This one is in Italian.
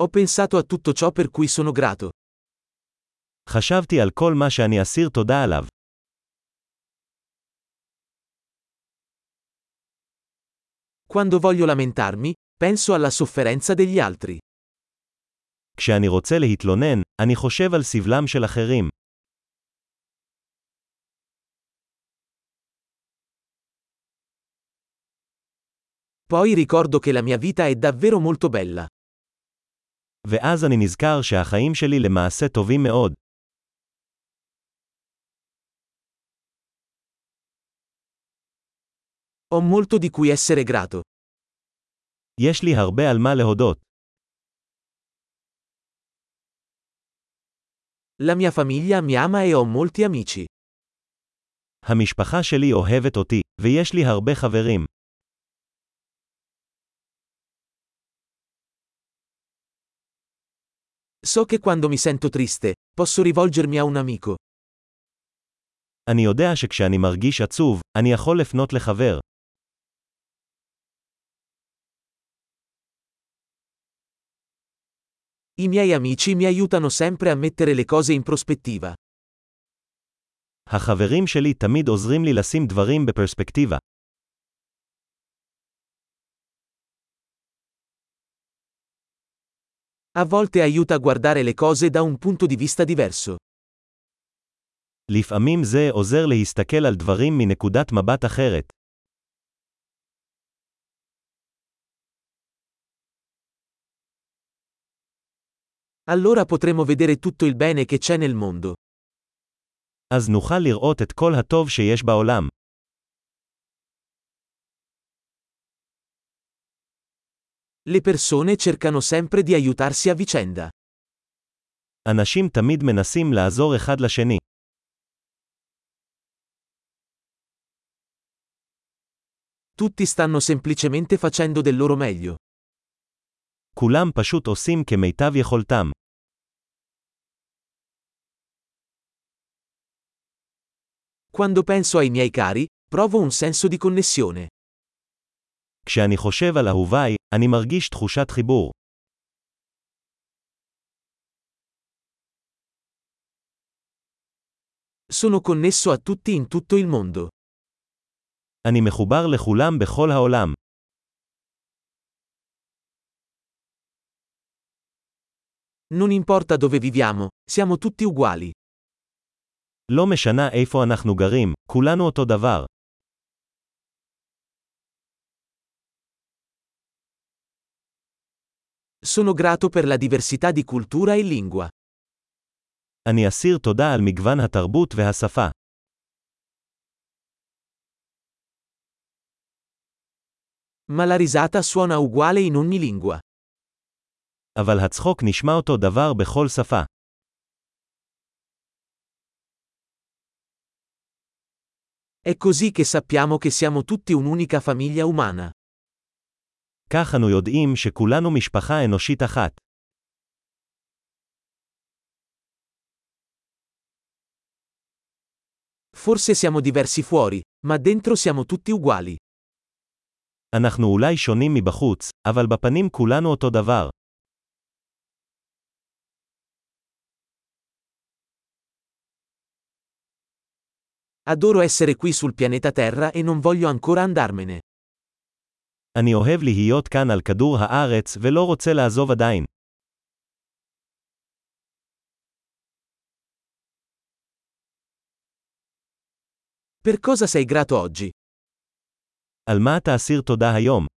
Ho pensato a tutto ciò per cui sono grato. חשבתי על כל מה שאני אסיר תודה עליו. Quando voglio lamentarmi, penso alla sofferenza degli altri. כשאני רוצה להתלונן, אני חושב על סבלם של אחרים. Poi ricordo che la mia vita è davvero molto bella. ואז אני נזכר שהחיים שלי למעשה טובים מאוד. Ho molto di cui essere grato. יש לי הרבה על מה להודות. La mia famiglia mi ama e ho molti amici. המשפחה שלי אוהבת אותי, ויש לי הרבה חברים. So che quando mi sento triste, posso rivolgermi a un amico. אני יודע שכשאני מרגיש עצוב, אני יכול לפנות לחבר. I miei amici mi aiutano sempre a mettere le cose in prospettiva. החברים שלי תמיד עוזרים לי לשים דברים בפרספקטיבה. A volte aiuta a guardare le cose da un punto di vista diverso. לפעמים זה עוזר להסתכל על דברים מנקודת מבט אחרת. Allora potremo vedere tutto il bene che c'è nel mondo. אז נוכל לראות את כל הטוב שיש בעולם. Le persone cercano sempre di aiutarsi a vicenda. אנשים תמיד מנסים לעזור אחד לשני. Tutti stanno semplicemente facendo del loro meglio. כולם פשוט עושים כמיטב יכולתם. Quando penso ai miei cari, provo un senso di connessione. כשאני חושב על אהוביי, אני מרגיש תחושת חיבור. Sono connesso a tutti in tutto il mondo. אני מחובר לכולם בכל העולם. Non importa dove viviamo, siamo tutti uguali. לא משנה איפה אנחנו גרים, כולנו אותו דבר. Sono grato per la diversità di cultura e lingua. אני אסיר תודה על מגוון התרבות והשפה. Ma la risata suona uguale in ogni lingua. אבל הצחוק נשמע אותו דבר בכל שפה. È così che sappiamo che siamo tutti un'unica famiglia umana. כך אנו יודעים שכולנו משפחה אנושית אחת. Forse siamo diversi fuori, ma dentro siamo tutti uguali. אנחנו אולי שונים מבחוץ, אבל בפנים כולנו אותו דבר. Adoro essere qui sul pianeta Terra e non voglio ancora andarmene. אני אוהב להיות כאן על כדור הארץ ולא רוצה לעזוב עדיין. Per cosa sei grato oggi? על מה אתה אסיר תודה היום?